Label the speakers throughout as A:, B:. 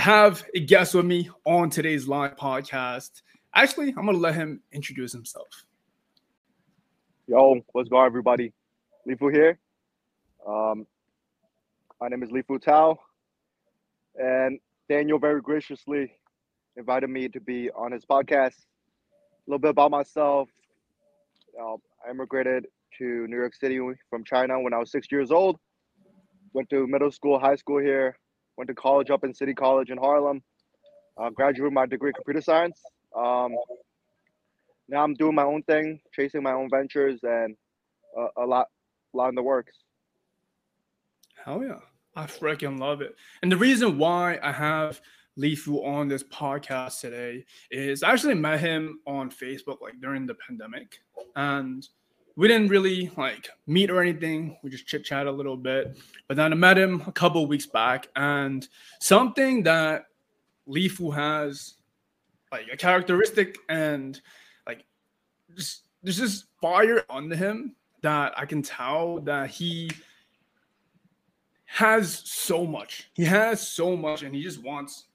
A: I have a guest with me on today's live podcast. Actually, I'm gonna let him introduce himself.
B: Yo, what's going on, everybody? Lifu here. Um, my name is Lifu Tao, and Daniel very graciously invited me to be on his podcast. A little bit about myself. Uh, I immigrated to New York City from China when I was six years old. Went to middle school, high school here. Went to college up in City College in Harlem. Uh, graduated my degree in computer science. Um, now I'm doing my own thing, chasing my own ventures, and uh, a lot, a lot in the works.
A: Hell yeah, I freaking love it. And the reason why I have Lifu on this podcast today is I actually met him on Facebook like during the pandemic, and we didn't really like meet or anything. We just chit chat a little bit. But then I met him a couple weeks back, and something that Lifu has like a characteristic and like just there's just fire under him that I can tell that he has so much. He has so much, and he just wants.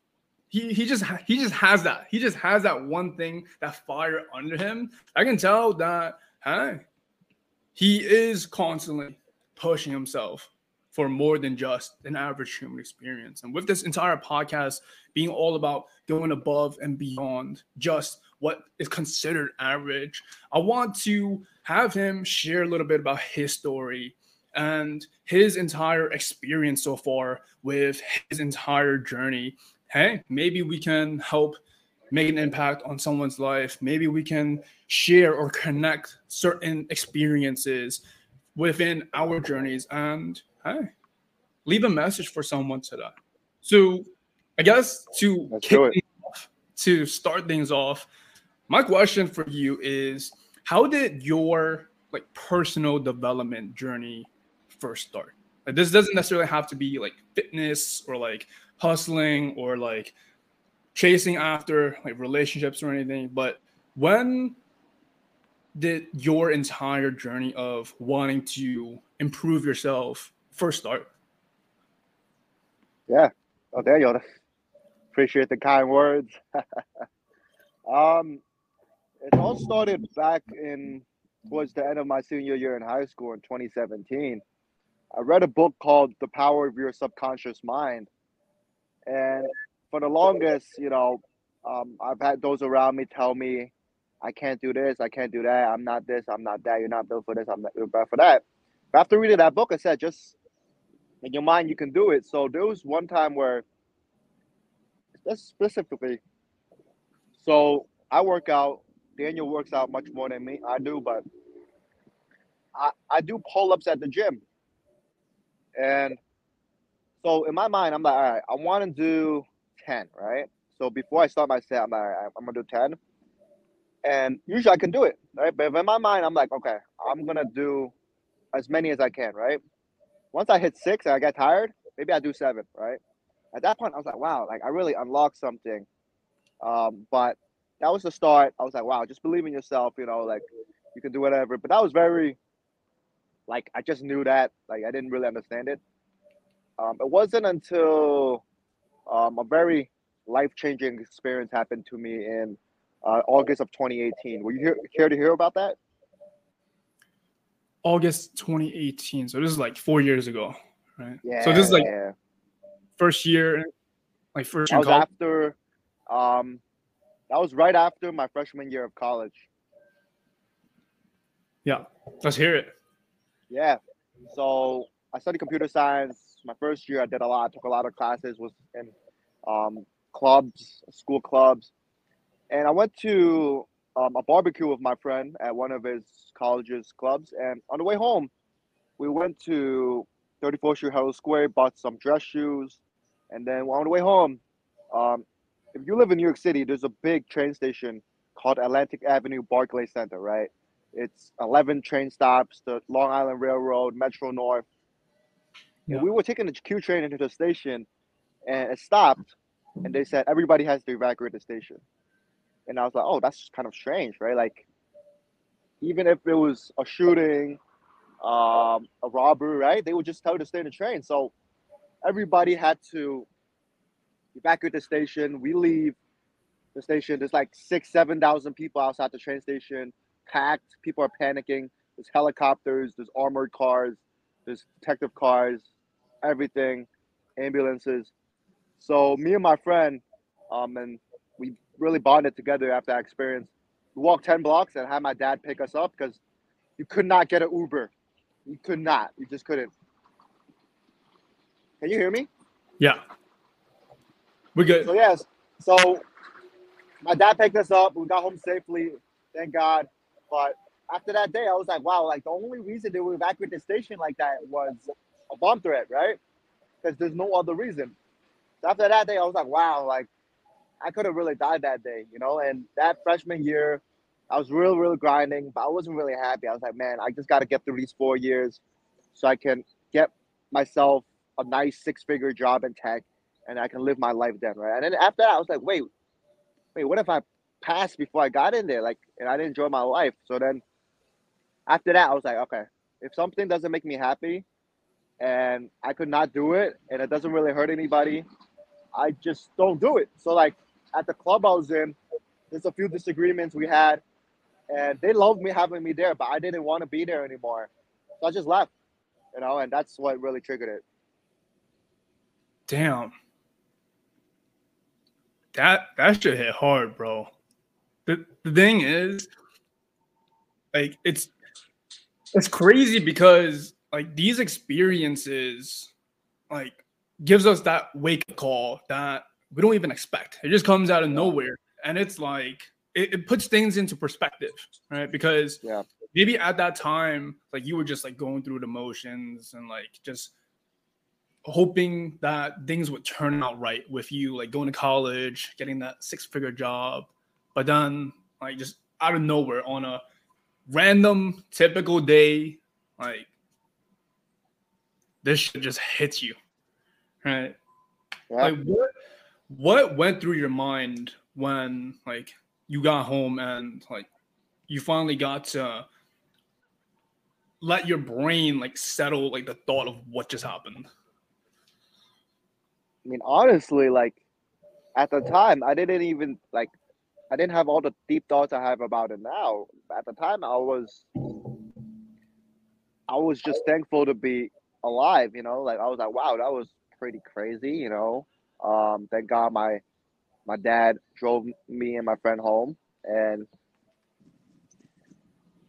A: He, he just he just has that. He just has that one thing, that fire under him. I can tell that. Hey, he is constantly pushing himself for more than just an average human experience. And with this entire podcast being all about going above and beyond just what is considered average, I want to have him share a little bit about his story and his entire experience so far with his entire journey. Hey, maybe we can help make an impact on someone's life. Maybe we can share or connect certain experiences within our journeys and hey, leave a message for someone today. So I guess to off, to start things off, my question for you is how did your like personal development journey first start? Like, this doesn't necessarily have to be like fitness or like hustling or like chasing after like relationships or anything, but when did your entire journey of wanting to improve yourself first start?
B: Yeah. Oh, there you go. Appreciate the kind words. um, it all started back in towards the end of my senior year in high school in 2017. I read a book called The Power of Your Subconscious Mind. And for the longest, you know, um, I've had those around me tell me, I can't do this, I can't do that, I'm not this, I'm not that, you're not built for this, I'm not built for that. But after reading that book, I said, just in your mind, you can do it. So there was one time where, specifically, so I work out, Daniel works out much more than me, I do, but I, I do pull ups at the gym. And so in my mind, I'm like, all right, I want to do 10, right? So before I start my set, I'm like, I'm gonna do 10. And usually I can do it, right? But in my mind, I'm like, okay, I'm gonna do as many as I can, right? Once I hit six and I get tired, maybe I do seven, right? At that point, I was like, wow, like I really unlocked something. Um, but that was the start. I was like, wow, just believe in yourself, you know, like you can do whatever. But that was very, like, I just knew that. Like, I didn't really understand it. Um, it wasn't until um, a very life changing experience happened to me in uh, August of 2018. Were you here, care to hear about that?
A: August 2018. So this is like four years ago, right?
B: Yeah.
A: So this is like
B: yeah.
A: first year, like first
B: year.
A: That
B: was after, um, that was right after my freshman year of college.
A: Yeah, let's hear it.
B: Yeah. So I studied computer science. My first year, I did a lot. I took a lot of classes. Was in um, clubs, school clubs, and I went to um, a barbecue with my friend at one of his college's clubs. And on the way home, we went to 34th Street Herald Square, bought some dress shoes, and then on the way home, um, if you live in New York City, there's a big train station called Atlantic Avenue Barclay Center, right? It's 11 train stops, the Long Island Railroad, Metro North. Yeah. we were taking the Q train into the station, and it stopped, and they said everybody has to evacuate the station. And I was like, oh, that's kind of strange, right? Like, even if it was a shooting, um, a robbery, right? They would just tell you to stay in the train. So everybody had to evacuate the station. We leave the station. There's like six, seven thousand people outside the train station, packed. People are panicking. There's helicopters. There's armored cars. There's detective cars. Everything, ambulances. So me and my friend, um, and we really bonded together after that experience. We walked ten blocks and had my dad pick us up because you could not get an Uber. You could not. You just couldn't. Can you hear me?
A: Yeah. We're good.
B: So yes. So my dad picked us up. We got home safely, thank God. But after that day, I was like, wow, like the only reason they would evacuate the station like that was a bomb threat, right? Because there's no other reason. So after that day, I was like, wow, like I could have really died that day, you know. And that freshman year, I was real, real grinding, but I wasn't really happy. I was like, man, I just got to get through these four years so I can get myself a nice six figure job in tech and I can live my life then, right? And then after that, I was like, wait, wait, what if I passed before I got in there? Like, and I didn't enjoy my life. So then after that, I was like, okay, if something doesn't make me happy and I could not do it and it doesn't really hurt anybody, I just don't do it. So, like, at the club I was in, there's a few disagreements we had and they loved me having me there, but I didn't want to be there anymore. So I just left, you know, and that's what really triggered it.
A: Damn. That that should hit hard, bro. The the thing is, like it's it's crazy because like these experiences like gives us that wake call that we don't even expect. It just comes out of nowhere. And it's like it, it puts things into perspective, right? Because
B: Yeah.
A: maybe at that time, like you were just like going through the motions and like just hoping that things would turn out right with you, like going to college, getting that six figure job. But then, like, just out of nowhere on a random, typical day, like, this shit just hits you, right?
B: Yeah.
A: Like, what, what went through your mind when, like, you got home and, like, you finally got to let your brain, like, settle, like, the thought of what just happened?
B: I mean, honestly, like at the time, I didn't even like, I didn't have all the deep thoughts I have about it now. At the time, I was, I was just thankful to be alive. You know, like I was like, wow, that was pretty crazy. You know, um, thank God my my dad drove me and my friend home, and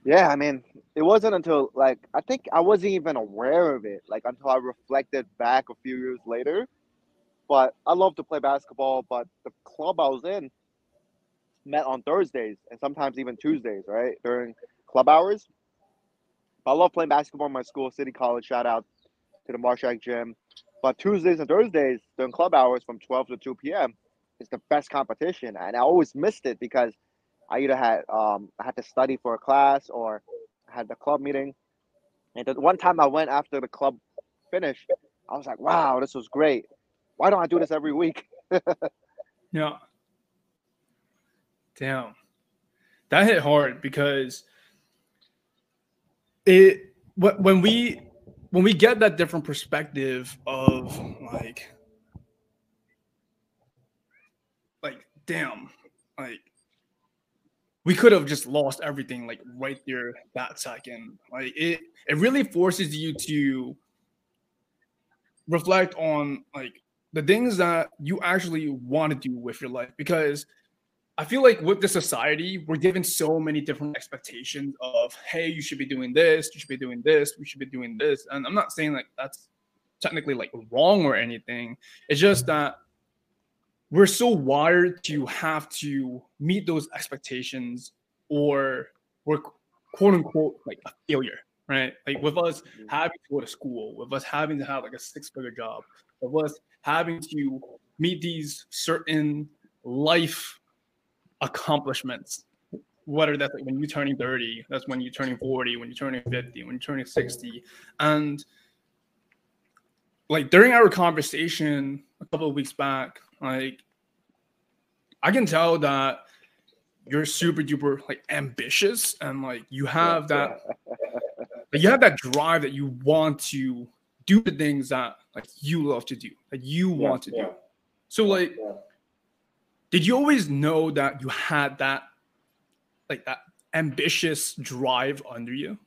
B: yeah, I mean, it wasn't until like I think I wasn't even aware of it, like until I reflected back a few years later but I love to play basketball. But the club I was in met on Thursdays and sometimes even Tuesdays, right during club hours. I love playing basketball in my school, City College. Shout out to the Marshak Gym. But Tuesdays and Thursdays during club hours from 12 to 2 p.m. is the best competition, and I always missed it because I either had um, I had to study for a class or had the club meeting. And the one time I went after the club finished, I was like, "Wow, this was great." why don't I do this every week?
A: Yeah. Damn. That hit hard because it when we when we get that different perspective of like like damn like we could have just lost everything like right there that second like it it really forces you to reflect on like the things that you actually want to do with your life because I feel like with the society, we're given so many different expectations of, hey, you should be doing this, you should be doing this, we should be doing this. And I'm not saying like that's technically like wrong or anything. It's just that we're so wired to have to meet those expectations or we're quote unquote like a failure, right? Like with us mm-hmm. having to go to school, with us having to have like a six figure job, with us having to meet these certain life accomplishments. Whether that's like when you're turning 30 that's when you're turning 40 when you're turning 50 when you're turning 60 and like during our conversation a couple of weeks back like i can tell that you're super duper like ambitious and like you have that like, you have that drive that you want to do the things that like you love to do that you want to do. So like, did you always know that you had that, like that ambitious drive under you?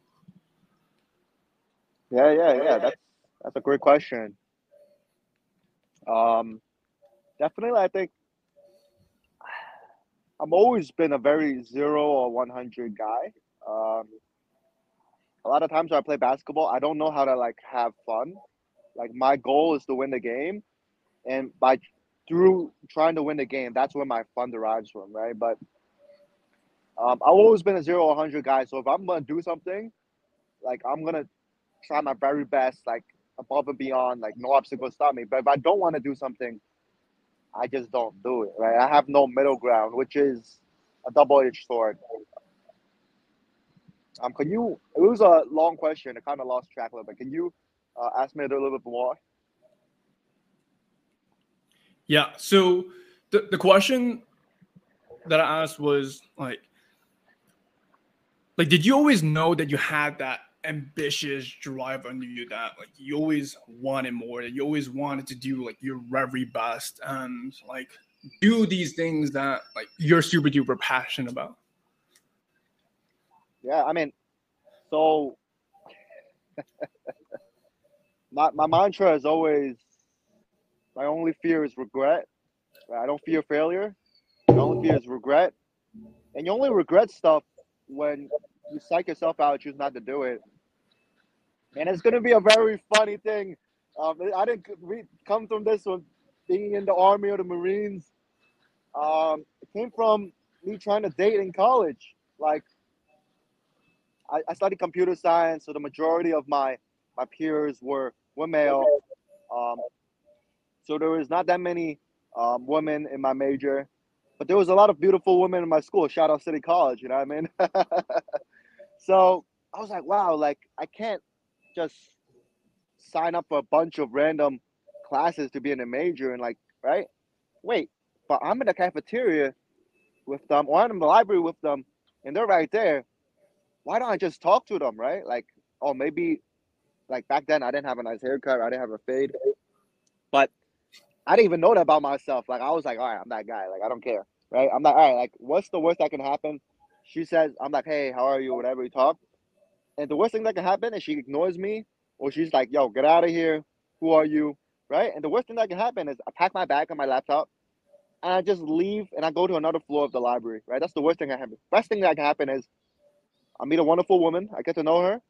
B: Yeah, yeah, yeah. That's that's a great question. Um, definitely, I think I've always been a very zero or one hundred guy. Um, a lot of times when I play basketball, I don't know how to like have fun. Like my goal is to win the game, and by through trying to win the game, that's where my fun derives from, right? But um, I've always been a zero or hundred guy. So if I'm gonna do something, like I'm gonna try my very best, like above and beyond, like no obstacle stop me. But if I don't want to do something, I just don't do it, right? I have no middle ground, which is a double-edged sword. Um, can you? It was a long question. I kind of lost track a little bit. Can you uh, ask me a little bit more?
A: Yeah. So the the question that I asked was like, like, did you always know that you had that ambitious drive under you that like you always wanted more that you always wanted to do like your very best and like do these things that like you're super duper passionate about
B: yeah i mean so my, my mantra is always my only fear is regret i don't fear failure my only fear is regret and you only regret stuff when you psych yourself out, choose not to do it. And it's going to be a very funny thing. Um, I didn't we come from this one, being in the army or the Marines. Um, it came from me trying to date in college. Like, I, I studied computer science, so the majority of my my peers were were male. Um, so there was not that many um, women in my major, but there was a lot of beautiful women in my school. Shout out City College, you know what I mean? So I was like, wow, like I can't just sign up for a bunch of random classes to be in a major and like, right? Wait, but I'm in the cafeteria with them or I'm in the library with them and they're right there. Why don't I just talk to them, right? Like, oh, maybe like back then I didn't have a nice haircut, I didn't have a fade. I didn't even know that about myself. Like I was like, all right, I'm that guy. Like I don't care. Right? I'm like, all right, like what's the worst that can happen? she says, I'm like, hey, how are you? Whatever we talk. And the worst thing that can happen is she ignores me or she's like, yo, get out of here. Who are you? Right? And the worst thing that can happen is I pack my bag on my laptop and I just leave and I go to another floor of the library. Right? That's the worst thing that can happen. Best thing that can happen is I meet a wonderful woman, I get to know her,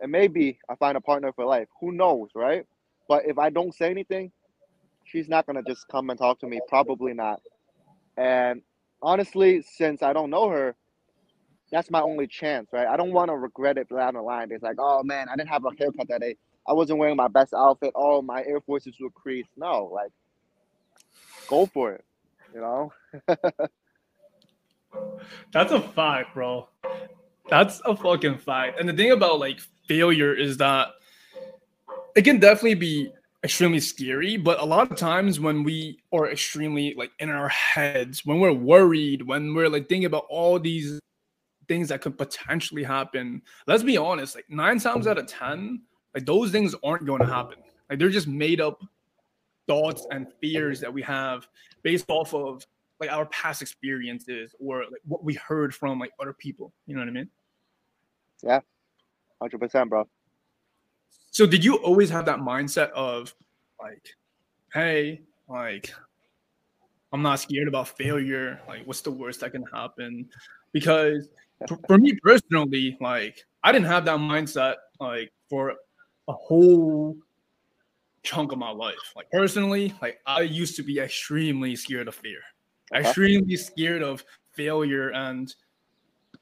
B: and maybe I find a partner for life. Who knows, right? But if I don't say anything, she's not gonna just come and talk to me. Probably not. And honestly, since I don't know her, that's my only chance, right? I don't want to regret it down the line. It's like, oh man, I didn't have a haircut that day. I wasn't wearing my best outfit. Oh, my Air Forces were creased. No, like, go for it. You know.
A: That's a fact, bro. That's a fucking fact. And the thing about like failure is that it can definitely be extremely scary but a lot of times when we are extremely like in our heads when we're worried when we're like thinking about all these things that could potentially happen. Let's be honest, like nine times out of 10, like those things aren't going to happen. Like they're just made up thoughts and fears that we have based off of like our past experiences or like what we heard from like other people. You know what I mean?
B: Yeah, 100%, bro.
A: So did you always have that mindset of like, hey, like, I'm not scared about failure. Like, what's the worst that can happen? Because for me personally, like I didn't have that mindset like for a whole chunk of my life. Like personally, like I used to be extremely scared of fear, uh-huh. extremely scared of failure and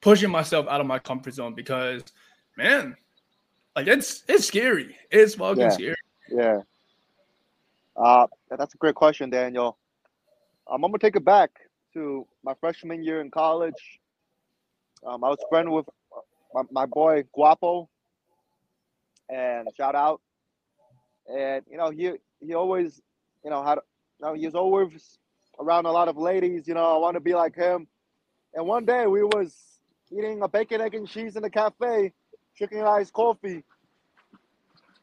A: pushing myself out of my comfort zone because man, like it's it's scary. It's fucking
B: yeah.
A: scary.
B: Yeah. Uh, that's a great question, Daniel. Um, I'm gonna take it back to my freshman year in college. Um, I was friend with my, my boy Guapo, and shout out. And you know, he he always, you know, had you know, he's always around a lot of ladies. You know, I want to be like him. And one day we was eating a bacon, egg, and cheese in the cafe, drinking iced coffee.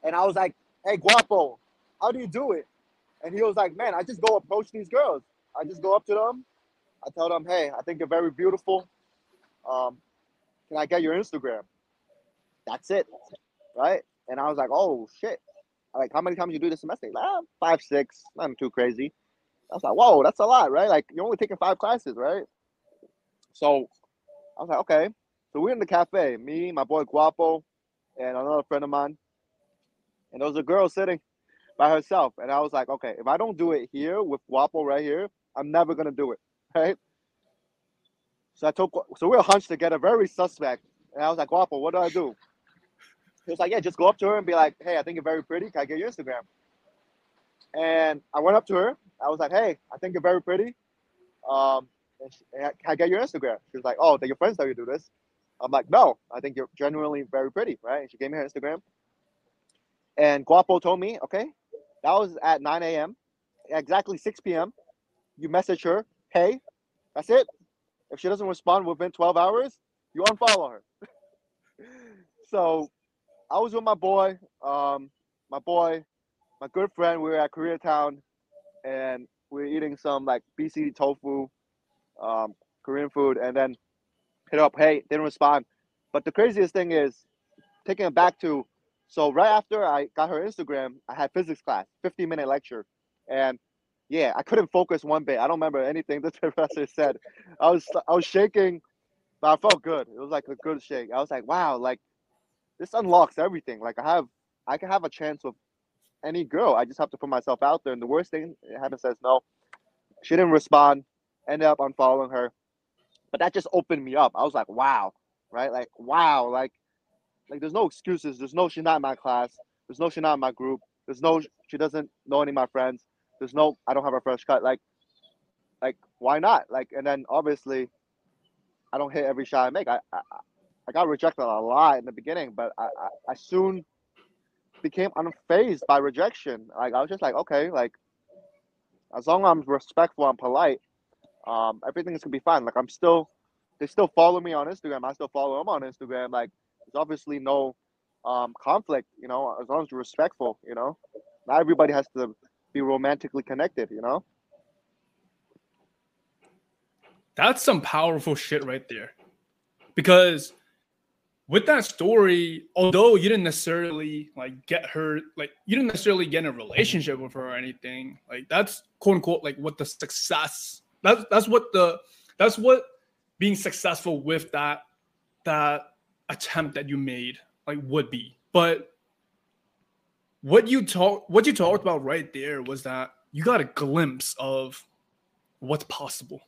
B: And I was like, "Hey, Guapo, how do you do it?" And he was like, man, I just go approach these girls. I just go up to them. I tell them, hey, I think you're very beautiful. Um, can I get your Instagram? That's it, right? And I was like, oh shit. Like, how many times you do this semester? Like, ah, five, six, nothing too crazy. I was like, whoa, that's a lot, right? Like, you're only taking five classes, right? So I was like, okay. So we're in the cafe, me, my boy Guapo, and another friend of mine. And there was a girl sitting by herself. And I was like, okay, if I don't do it here with Guapo right here, I'm never gonna do it. Right? So I took so we were hunched together, very suspect. And I was like, Guapo, what do I do? He was like, Yeah, just go up to her and be like, Hey, I think you're very pretty. Can I get your Instagram? And I went up to her. I was like, Hey, I think you're very pretty. Um, she, can I get your Instagram? She was like, Oh, did your friends tell you to do this? I'm like, No, I think you're genuinely very pretty, right? And she gave me her Instagram. And Guapo told me, Okay, that was at 9 a.m. Exactly 6 p.m. You message her, Hey, that's it. If she doesn't respond within 12 hours, you unfollow her. so I was with my boy, um, my boy, my good friend. We were at Koreatown and we were eating some like BC tofu, um, Korean food, and then hit up, hey, didn't respond. But the craziest thing is taking it back to so right after I got her Instagram, I had physics class, 15 minute lecture. And yeah, I couldn't focus one bit. I don't remember anything the professor said. I was I was shaking, but I felt good. It was like a good shake. I was like, wow, like this unlocks everything. Like I have I can have a chance with any girl. I just have to put myself out there. And the worst thing happened says no. She didn't respond. Ended up unfollowing her. But that just opened me up. I was like, wow, right? Like, wow, like like there's no excuses. There's no she's not in my class. There's no she's not in my group. There's no she doesn't know any of my friends. There's no I don't have a fresh cut. Like like why not? Like and then obviously I don't hit every shot I make. I I, I got rejected a lot in the beginning, but I, I, I soon became unfazed by rejection. Like I was just like, okay, like as long as I'm respectful and polite, um, everything's gonna be fine. Like I'm still, they still follow me on Instagram. I still follow them on Instagram. Like there's obviously no um, conflict, you know, as long as you're respectful, you know. Not everybody has to be romantically connected, you know.
A: That's some powerful shit right there, because with that story, although you didn't necessarily like get her, like you didn't necessarily get in a relationship with her or anything, like that's quote unquote like what the success that's that's what the that's what being successful with that that attempt that you made like would be. But what you talk what you talked about right there was that you got a glimpse of what's possible.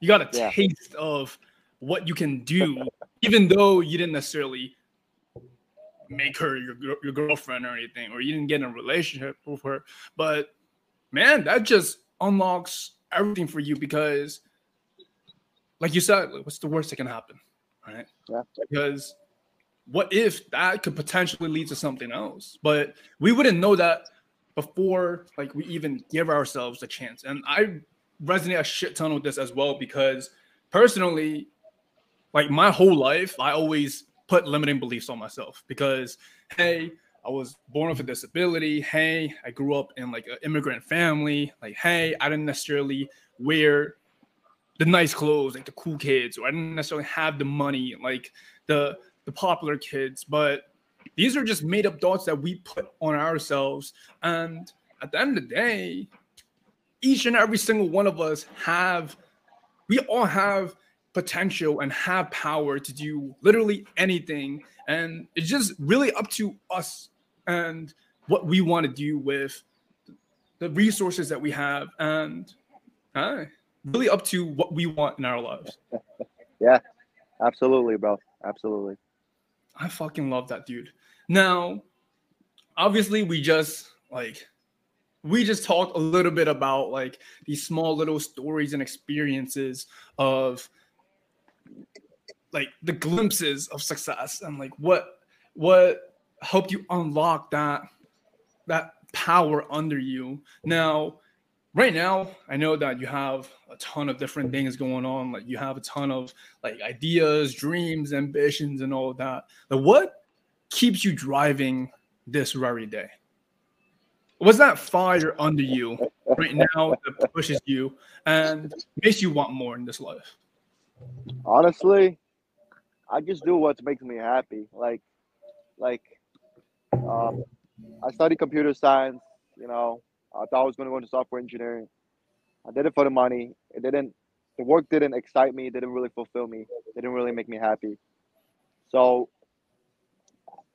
A: You got a yeah. taste of what you can do even though you didn't necessarily make her your, your girlfriend or anything, or you didn't get in a relationship with her. But man, that just unlocks everything for you because, like you said, what's the worst that can happen, right? Yeah. Because what if that could potentially lead to something else? But we wouldn't know that before, like we even give ourselves a chance. And I resonate a shit ton with this as well because personally, like my whole life, I always put limiting beliefs on myself because, hey, I was born with a disability. Hey, I grew up in like an immigrant family. Like, hey, I didn't necessarily wear the nice clothes like the cool kids, or I didn't necessarily have the money like the the popular kids. But these are just made up thoughts that we put on ourselves. And at the end of the day, each and every single one of us have, we all have potential and have power to do literally anything. And it's just really up to us and what we want to do with the resources that we have and uh, really up to what we want in our lives.
B: yeah, absolutely, bro. Absolutely.
A: I fucking love that dude. Now, obviously, we just like we just talked a little bit about like these small little stories and experiences of like the glimpses of success and like what what helped you unlock that that power under you now right now i know that you have a ton of different things going on like you have a ton of like ideas dreams ambitions and all that like what keeps you driving this very day What's that fire under you right now that pushes you and makes you want more in this life?
B: Honestly, I just do what makes me happy. Like, like, um, I studied computer science. You know, I thought I was going to go into software engineering. I did it for the money. It didn't. The work didn't excite me. It didn't really fulfill me. It didn't really make me happy. So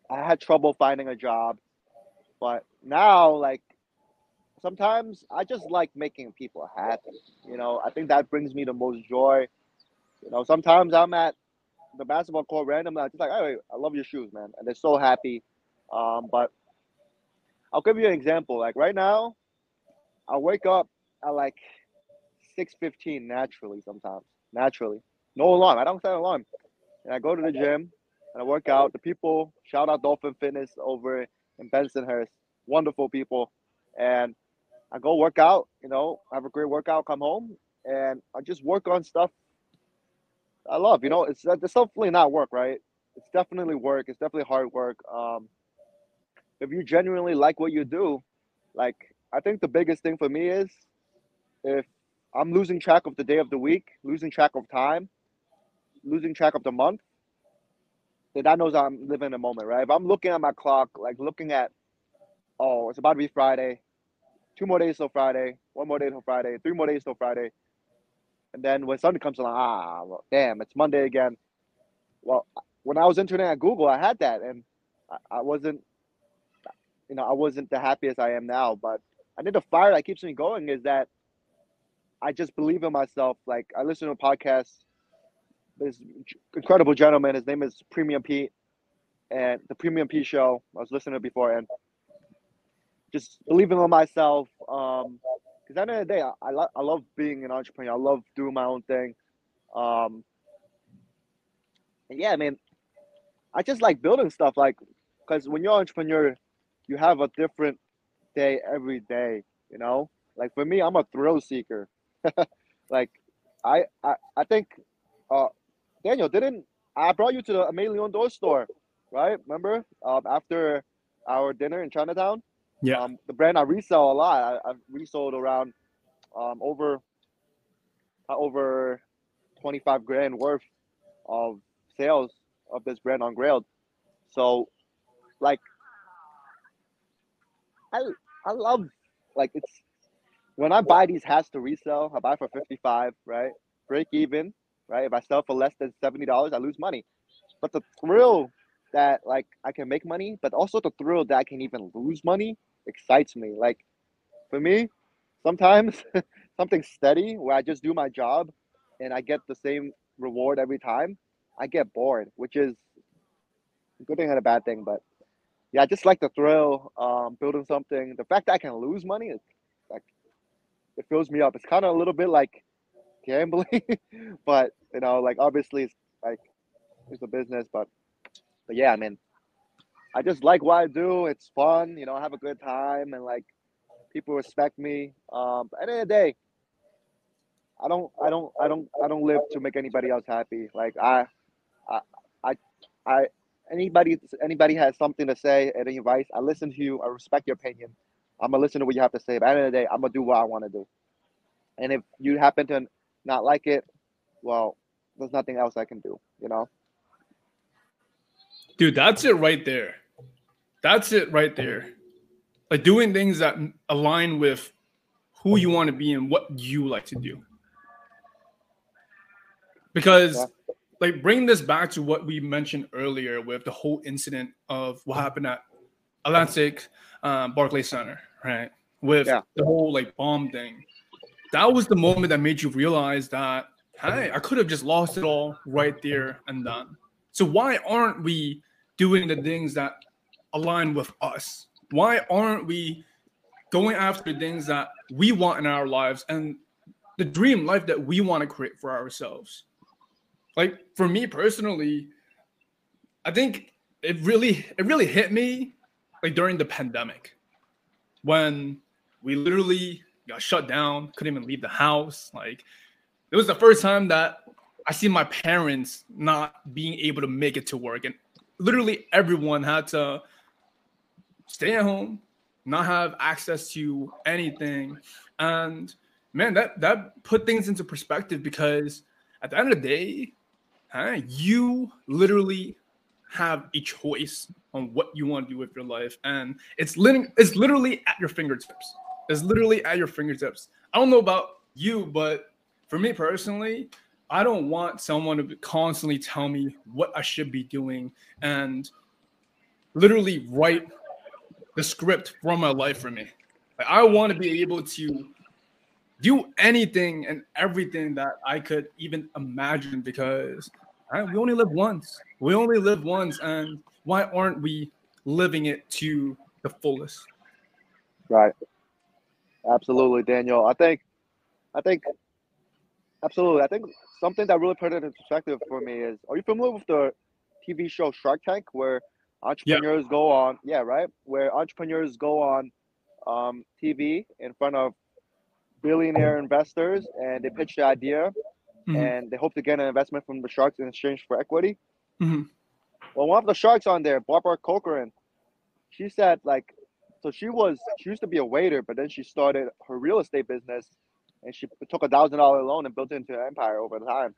B: I had trouble finding a job. But now, like, sometimes I just like making people happy. You know, I think that brings me the most joy. You know, sometimes I'm at the basketball court randomly, I'm just like, hey, I love your shoes, man. And they're so happy. Um, but I'll give you an example. Like right now, I wake up at like 6.15 naturally sometimes. Naturally. No alarm. I don't set an alarm. And I go to the gym and I work out. The people, shout out Dolphin Fitness over in Bensonhurst. Wonderful people. And I go work out, you know, have a great workout, come home, and I just work on stuff I love. You know, it's it's definitely not work, right? It's definitely work. It's definitely hard work. Um, if you genuinely like what you do, like I think the biggest thing for me is if I'm losing track of the day of the week, losing track of time, losing track of the month, then that knows I'm living in a moment, right? If I'm looking at my clock, like looking at, oh, it's about to be Friday, two more days till Friday, one more day till Friday, three more days till Friday, and then when Sunday comes along, ah, well, damn, it's Monday again. Well, when I was interning at Google, I had that, and I, I wasn't, you know, I wasn't the happiest I am now. But I think the fire that keeps me going is that I just believe in myself. Like I listen to a podcast. This incredible gentleman, his name is Premium Pete, and the Premium Pete Show. I was listening to before, and just believing in myself. Um, because at the end of the day, I, I, lo- I love being an entrepreneur. I love doing my own thing. Um, yeah, I mean, I just like building stuff. Like, because when you're an entrepreneur, you have a different day every day. You know, like for me, I'm a thrill seeker. like, I, I I think, uh, Daniel didn't I brought you to the Aimé Leon Dore store, right? Remember, um, after our dinner in Chinatown.
A: Yeah.
B: Um, the brand I resell a lot. I, have resold around um, over uh, over 25 grand worth of sales of this brand on Grailed. So, like, I I love like it's when I buy these hats to resell. I buy for 55, right? Break even, right? If I sell for less than seventy dollars, I lose money. But the thrill that like I can make money, but also the thrill that I can even lose money excites me. Like for me, sometimes something steady where I just do my job and I get the same reward every time, I get bored, which is a good thing and a bad thing. But yeah, I just like the thrill, um, building something. The fact that I can lose money, is like it fills me up. It's kind of a little bit like gambling, but you know, like obviously it's like it's a business, but but yeah, I mean, I just like what I do. It's fun, you know, I have a good time and like people respect me. Um, at the end of the day, I don't, I don't, I don't, I don't live to make anybody else happy. Like I, I, I, I anybody, anybody has something to say, any advice, I listen to you. I respect your opinion. I'm gonna listen to what you have to say. But at the end of the day, I'm gonna do what I want to do. And if you happen to not like it, well, there's nothing else I can do. You know.
A: Dude, that's it right there. That's it right there. Like doing things that align with who you want to be and what you like to do. Because yeah. Like bring this back to what we mentioned earlier with the whole incident of what happened at Atlantic um, Barclay Center, right? With yeah. the whole like bomb thing. That was the moment that made you realize that hey, I could have just lost it all right there and then. So why aren't we doing the things that align with us? Why aren't we going after things that we want in our lives and the dream life that we want to create for ourselves? Like for me personally, I think it really it really hit me like during the pandemic when we literally got shut down, couldn't even leave the house. Like it was the first time that I see my parents not being able to make it to work and literally everyone had to stay at home, not have access to anything. And man, that that put things into perspective because at the end of the day, huh, you literally have a choice on what you want to do with your life, and it's literally it's literally at your fingertips. It's literally at your fingertips. I don't know about you, but for me personally, I don't want someone to constantly tell me what I should be doing and literally write the script for my life for me. Like, I want to be able to do anything and everything that I could even imagine because right, we only live once. We only live once, and why aren't we living it to the fullest?
B: Right. Absolutely, Daniel. I think, I think, absolutely. I think something that really put it in perspective for me is: Are you familiar with the TV show Shark Tank, where entrepreneurs yeah. go on? Yeah, right. Where entrepreneurs go on um, TV in front of billionaire investors and they pitch the idea mm-hmm. and they hope to get an investment from the sharks in exchange for equity. Mm-hmm. Well, one of the sharks on there, Barbara Corcoran, she said like, so she was she used to be a waiter, but then she started her real estate business, and she took a thousand dollar loan and built it into an empire over time.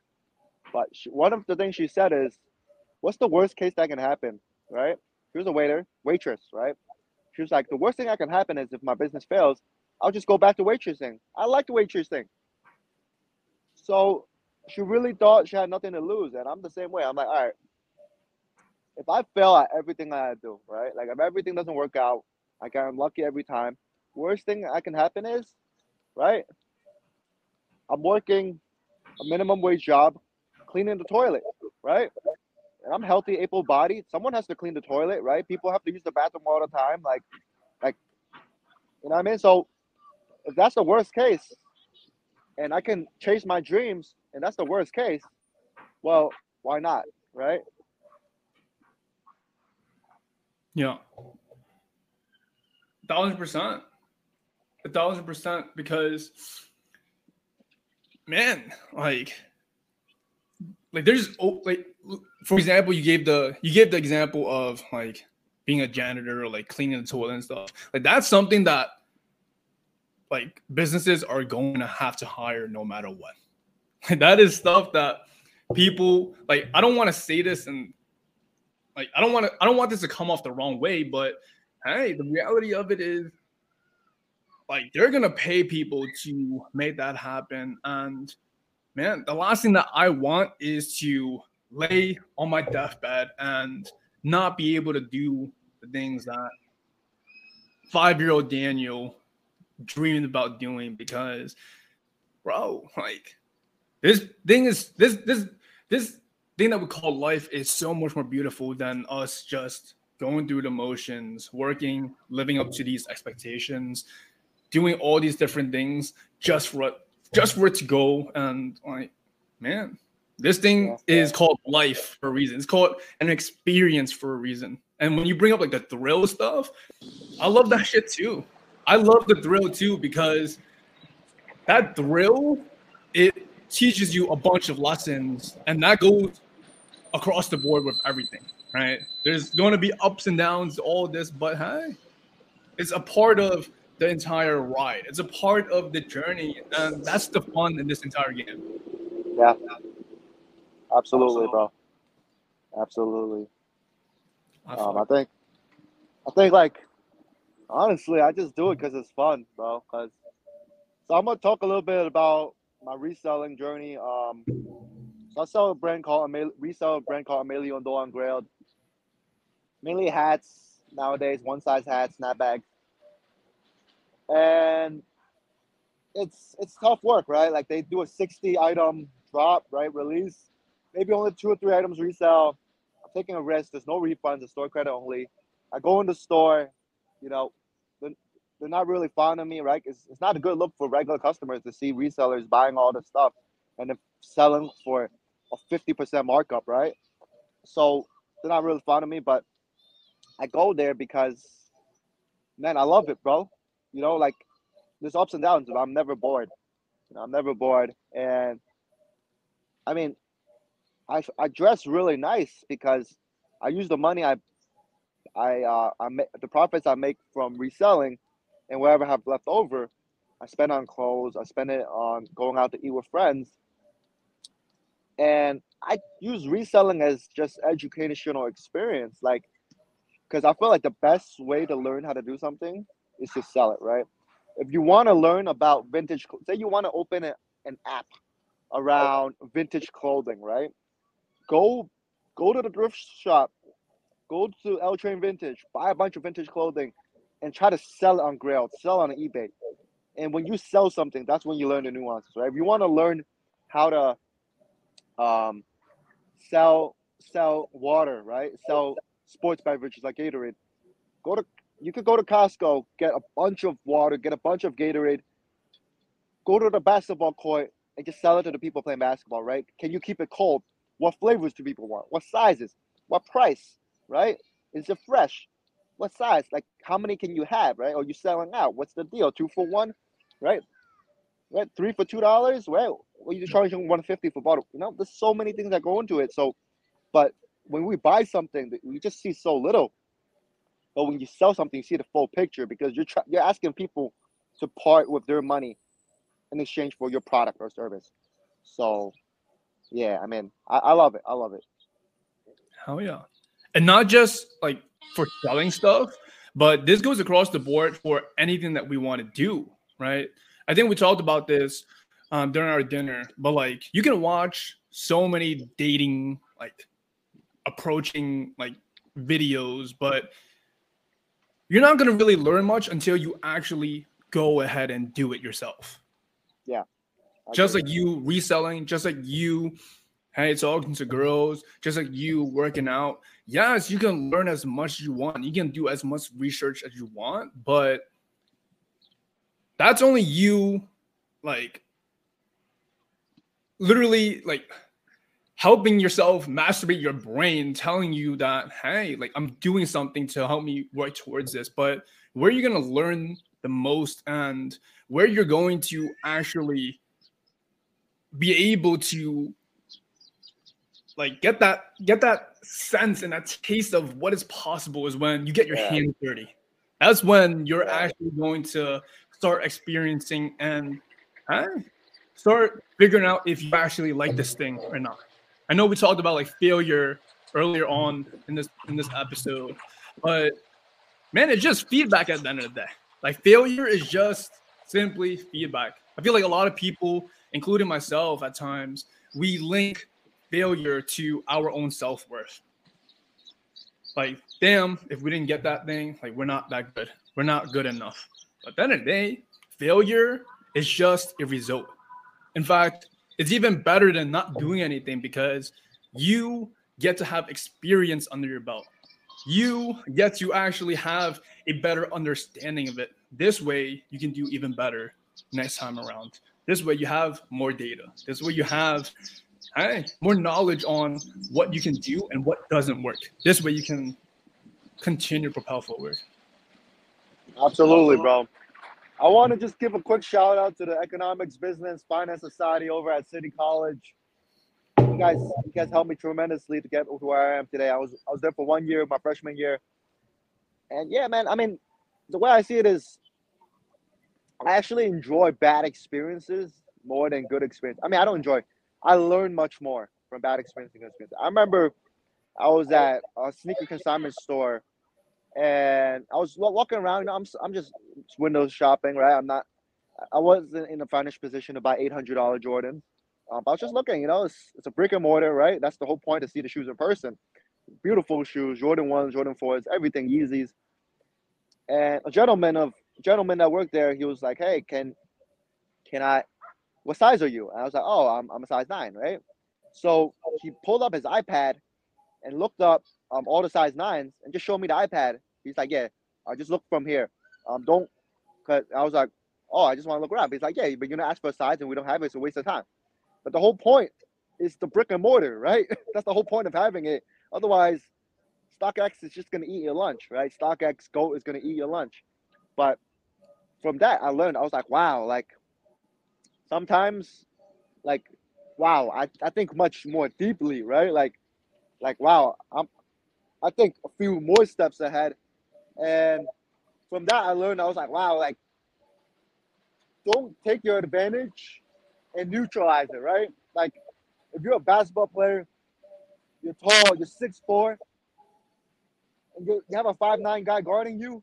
B: But she, one of the things she said is, "What's the worst case that can happen?" Right? She was a waiter, waitress, right? She was like, "The worst thing that can happen is if my business fails, I'll just go back to waitressing. I like the waitressing." So she really thought she had nothing to lose, and I'm the same way. I'm like, all right, if I fail at everything I do, right? Like if everything doesn't work out, like I'm lucky every time. Worst thing that can happen is, right? I'm working a minimum wage job, cleaning the toilet, right? And I'm healthy, able body. Someone has to clean the toilet, right? People have to use the bathroom all the time. Like, like, you know what I mean? So if that's the worst case, and I can chase my dreams, and that's the worst case, well, why not, right?
A: Yeah. A thousand percent. A thousand percent because man, like like there's oh, like for example, you gave the you gave the example of like being a janitor or like cleaning the toilet and stuff. Like that's something that like businesses are going to have to hire no matter what. that is stuff that people like. I don't want to say this and like I don't want to. I don't want this to come off the wrong way, but hey, the reality of it is like they're gonna pay people to make that happen. And man, the last thing that I want is to lay on my deathbed and not be able to do the things that five-year-old Daniel dreamed about doing because bro, like this thing is this this this thing that we call life is so much more beautiful than us just going through the motions, working, living up to these expectations, doing all these different things just for just for it to go. And like, man, this thing is called life for a reason. It's called an experience for a reason. And when you bring up like the thrill stuff, I love that shit too. I love the thrill too because that thrill, it teaches you a bunch of lessons, and that goes across the board with everything, right? There's going to be ups and downs, all this, but hey, it's a part of the entire ride. It's a part of the journey, and that's the fun in this entire game.
B: Yeah, absolutely, bro. Absolutely. Um, I think, I think, like, honestly, I just do it because it's fun, bro. Because so I'm gonna talk a little bit about my reselling journey. Um, so I sell a brand called resell a brand called Aimé Leon Dore on Grailed. Mainly hats nowadays, one size hats, snapbacks, and it's it's tough work, right? Like they do a sixty item drop, right? Release, maybe only two or three items resell. I'm taking a risk. There's no refunds. The store credit only. I go in the store, you know, they're not really fond of me, right? It's, it's not a good look for regular customers to see resellers buying all the stuff and then selling for a 50% markup, right? So they're not really fond of me, but I go there because, man, I love it, bro. You know, like there's ups and downs, but I'm never bored. You know, I'm never bored. And I mean, I, I dress really nice because I use the money I I uh I make the profits I make from reselling, and whatever I have left over, I spend on clothes. I spend it on going out to eat with friends, and I use reselling as just educational experience, like because I feel like the best way to learn how to do something is to sell it, right? If you want to learn about vintage, say you want to open a, an app around vintage clothing, right? Go go to the thrift shop, go to L Train Vintage, buy a bunch of vintage clothing, and try to sell it on Grailed, sell on eBay. And when you sell something, that's when you learn the nuances, right? If you want to learn how to um, sell sell water, right? Sell sports beverages like Gatorade. Go to you could go to Costco, get a bunch of water, get a bunch of Gatorade, go to the basketball court and just sell it to the people playing basketball, right? Can you keep it cold? What flavors do people want? What sizes? What price? Right? Is it fresh? What size? Like how many can you have, right? Are you selling out? What's the deal? Two for one, right? Right? Three for two dollars, right? Well, you charging one fifty for bottle. You know, there's so many things that go into it. So, but when we buy something, we just see so little. But when you sell something, you see the full picture because you're try- you're asking people to part with their money in exchange for your product or service. So, yeah, I mean, I, I love it. I love it.
A: Hell yeah, and not just like for selling stuff, but this goes across the board for anything that we want to do, right? I think we talked about this um, during our dinner, but like you can watch so many dating like approaching like videos, but you're not going to really learn much until you actually go ahead and do it yourself.
B: Yeah.
A: Just like you reselling, just like you hey talking to girls, just like you working out. Yes, you can learn as much as you want. You can do as much research as you want, but that's only you like literally like helping yourself masturbate your brain, telling you that, hey, like I'm doing something to help me work towards this. But where you're going to learn the most and where you're going to actually be able to like get that get that sense and that taste of what is possible is when you get your yeah. hands dirty that's when you're yeah. actually going to start experiencing and huh, start figuring out if you actually like this thing or not I know we talked about like failure earlier on in this in this episode, but man, it's just feedback at the end of the day. Like failure is just simply feedback. I feel like a lot of people, including myself at times, we link failure to our own self-worth. Like, damn, if we didn't get that thing, like we're not that good. We're not good enough. But at the end of the day, failure is just a result. In fact, it's even better than not doing anything because you get to have experience under your belt. You get to actually have a better understanding of it. This way, you can do even better next time around. This way, you have more data. This way, you have hey, more knowledge on what you can do and what doesn't work. This way, you can continue to propel forward.
B: Absolutely, bro. I want to just give a quick shout out to the Economics Business Finance Society over at City College. You guys, you guys helped me tremendously to get to where I am today. I was I was there for one year, my freshman year, and yeah, man. I mean, the way I see it is, I actually enjoy bad experiences more than good experience. I mean, I don't enjoy. I learned much more from bad experience good experience. I remember I was at a sneaker consignment store and I was walking around. You know, I'm I'm just window shopping, right? I'm not. I wasn't in a financial position to buy eight hundred dollar Jordans. Um, I was just looking. You know, it's, it's a brick and mortar, right? That's the whole point to see the shoes in person. Beautiful shoes, Jordan ones, Jordan fours, everything, Yeezys. And a gentleman of gentleman that worked there, he was like, "Hey, can can I? What size are you?" And I was like, "Oh, I'm I'm a size nine, right?" So he pulled up his iPad and looked up um, all the size nines and just showed me the iPad. He's like, yeah, I just look from here. Um, don't, cause I was like, oh, I just want to look around. He's like, yeah, but you're gonna ask for a size and we don't have it, it's a waste of time. But the whole point is the brick and mortar, right? That's the whole point of having it. Otherwise, StockX is just gonna eat your lunch, right? StockX GOAT is gonna eat your lunch. But from that, I learned. I was like, wow, like sometimes, like, wow, I, I think much more deeply, right? Like, like wow, I'm I think a few more steps ahead. And from that, I learned I was like, wow, like don't take your advantage and neutralize it, right? Like if you're a basketball player, you're tall, you're six four, and you you have a five nine guy guarding you.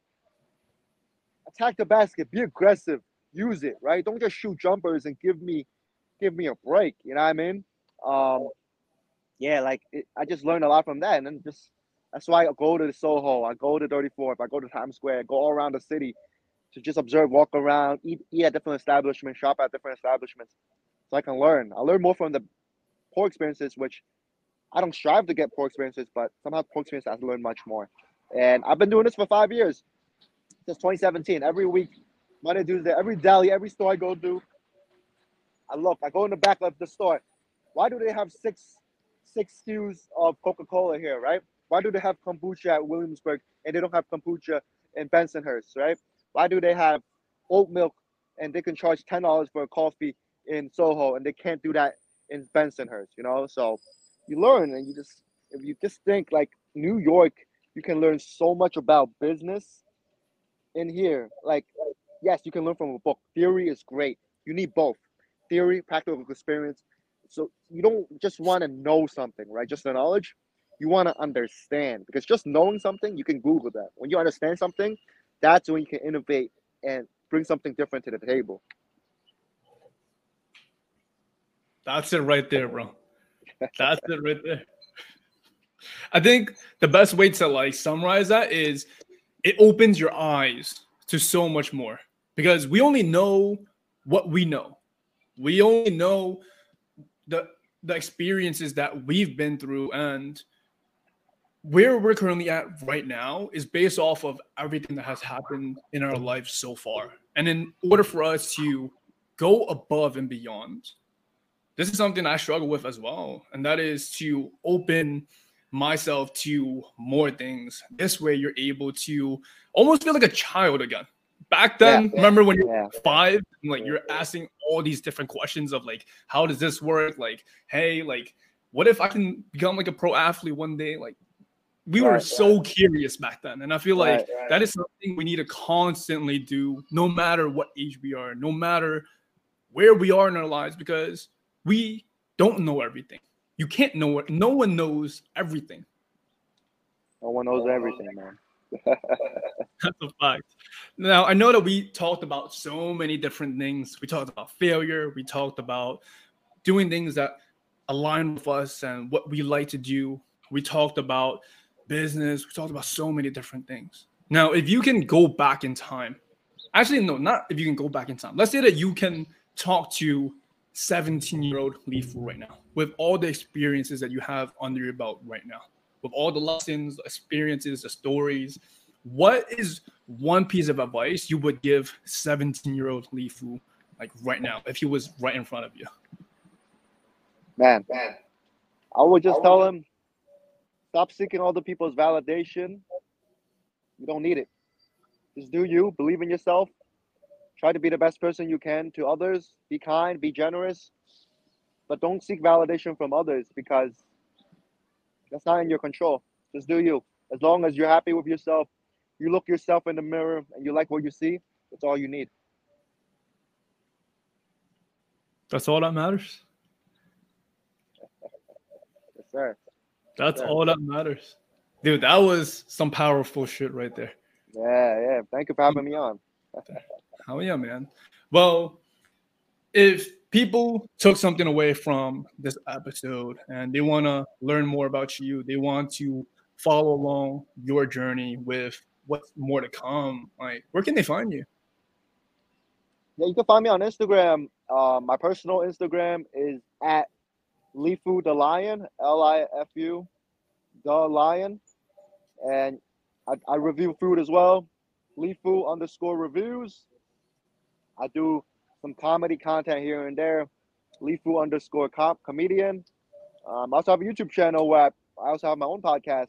B: Attack the basket, be aggressive, use it, right? Don't just shoot jumpers and give me give me a break. You know what I mean? Um, yeah, like it, I just learned a lot from that, and then just that's why I go to the Soho, I go to 34th, I go to Times Square, I go all around the city to just observe, walk around, eat, eat at different establishments, shop at different establishments, so I can learn. I learn more from the poor experiences, which I don't strive to get poor experiences, but somehow poor experiences I've learned much more. And I've been doing this for five years, since 2017. Every week, Monday, Tuesday, every deli, every store I go to, I look. I go in the back of the store. Why do they have six six SKUs of Coca-Cola here, right? Why do they have kombucha at Williamsburg and they don't have kombucha in Bensonhurst, right? Why do they have oat milk and they can charge ten dollars for a coffee in Soho and they can't do that in Bensonhurst, you know? So you learn and you just if you just think like New York, you can learn so much about business in here. Like, yes, you can learn from a book. Theory is great. You need both theory, practical experience. So you don't just want to know something, right? Just the knowledge. You want to understand because just knowing something, you can Google that. When you understand something, that's when you can innovate and bring something different to the table.
A: That's it right there, bro. That's it right there. I think the best way to like summarize that is it opens your eyes to so much more because we only know what we know. We only know the the experiences that we've been through and where we're currently at right now is based off of everything that has happened in our life so far. And in order for us to go above and beyond, this is something I struggle with as well. And that is to open myself to more things. This way, you're able to almost feel like a child again. Back then, yeah, remember when you were yeah. five, and, like you're asking all these different questions of like, how does this work? Like, hey, like, what if I can become like a pro athlete one day? Like, we right, were so right. curious back then, and I feel like right, that is something we need to constantly do, no matter what age we are, no matter where we are in our lives, because we don't know everything. You can't know it. No one knows everything.
B: No one knows everything, man.
A: That's a fact. Now, I know that we talked about so many different things. We talked about failure. We talked about doing things that align with us and what we like to do. We talked about business. We talked about so many different things. Now, if you can go back in time, actually, no, not if you can go back in time. Let's say that you can talk to 17 year old Fu right now with all the experiences that you have under your belt right now with all the lessons, experiences, the stories, what is one piece of advice you would give 17 year old Lifu like right now if he was right in front of you?
B: Man, man, I would just I tell would... him stop seeking other people's validation. You don't need it. Just do you, believe in yourself, try to be the best person you can to others, be kind, be generous, but don't seek validation from others because that's not in your control. Just do you. As long as you're happy with yourself, you look yourself in the mirror and you like what you see, that's all you need.
A: That's all that matters.
B: yes, sir.
A: That's yes, sir. all that matters. Dude, that was some powerful shit right there.
B: Yeah, yeah. Thank you for having me on.
A: Hell yeah, man. Well, if people took something away from this episode and they want to learn more about you, they want to follow along your journey with what's more to come, like where can they find you?
B: Yeah, you can find me on Instagram. Uh, my personal Instagram is at Lifu the Lion, L I F U, the Lion, and I, I review food as well. Lifu underscore reviews. I do some comedy content here and there. Lifu underscore cop comedian. Um, I also have a YouTube channel where I, I also have my own podcast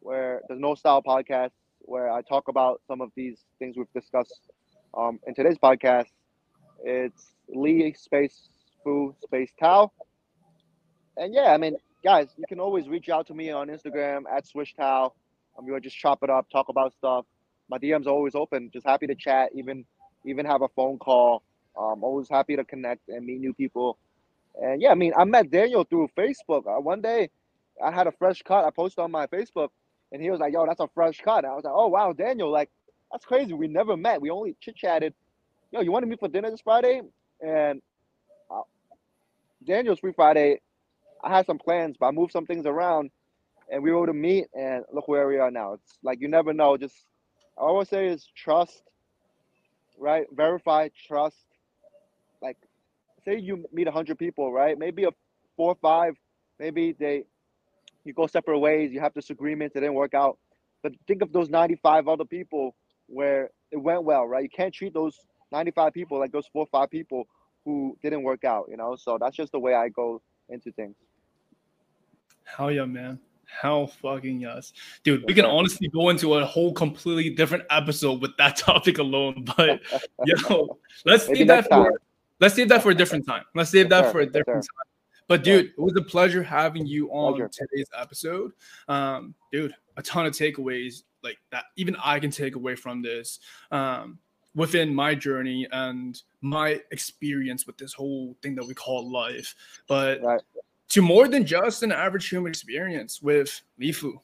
B: where there's no style podcast where I talk about some of these things we've discussed um, in today's podcast. It's Lee Space Fu Space Cow. And yeah, I mean, guys, you can always reach out to me on Instagram at SwishTowel. I'm gonna just chop it up, talk about stuff. My DMs are always open. Just happy to chat, even even have a phone call. Um, always happy to connect and meet new people. And yeah, I mean, I met Daniel through Facebook. Uh, one day, I had a fresh cut. I posted on my Facebook, and he was like, "Yo, that's a fresh cut." And I was like, "Oh wow, Daniel, like that's crazy. We never met. We only chit chatted. Yo, you want to meet for dinner this Friday?" And uh, Daniel's free Friday. I had some plans, but I moved some things around, and we were able to meet. And look where we are now. It's like you never know. Just I always say is trust, right? Verify, trust. Say you meet hundred people, right? Maybe a four or five, maybe they you go separate ways. You have disagreements. It didn't work out. But think of those ninety-five other people where it went well, right? You can't treat those ninety-five people like those four or five people who didn't work out, you know. So that's just the way I go into things.
A: Hell yeah, man. Hell fucking yes. Dude, we can honestly go into a whole completely different episode with that topic alone. But yo, let's save that for. Let's save that for a different time. Let's save that for a different time. But dude, it was a pleasure having you on pleasure. today's episode. Um, dude, a ton of takeaways like that even I can take away from this. Um, within my journey and my experience with this whole thing that we call life. But right to more than just an average human experience with Lifu.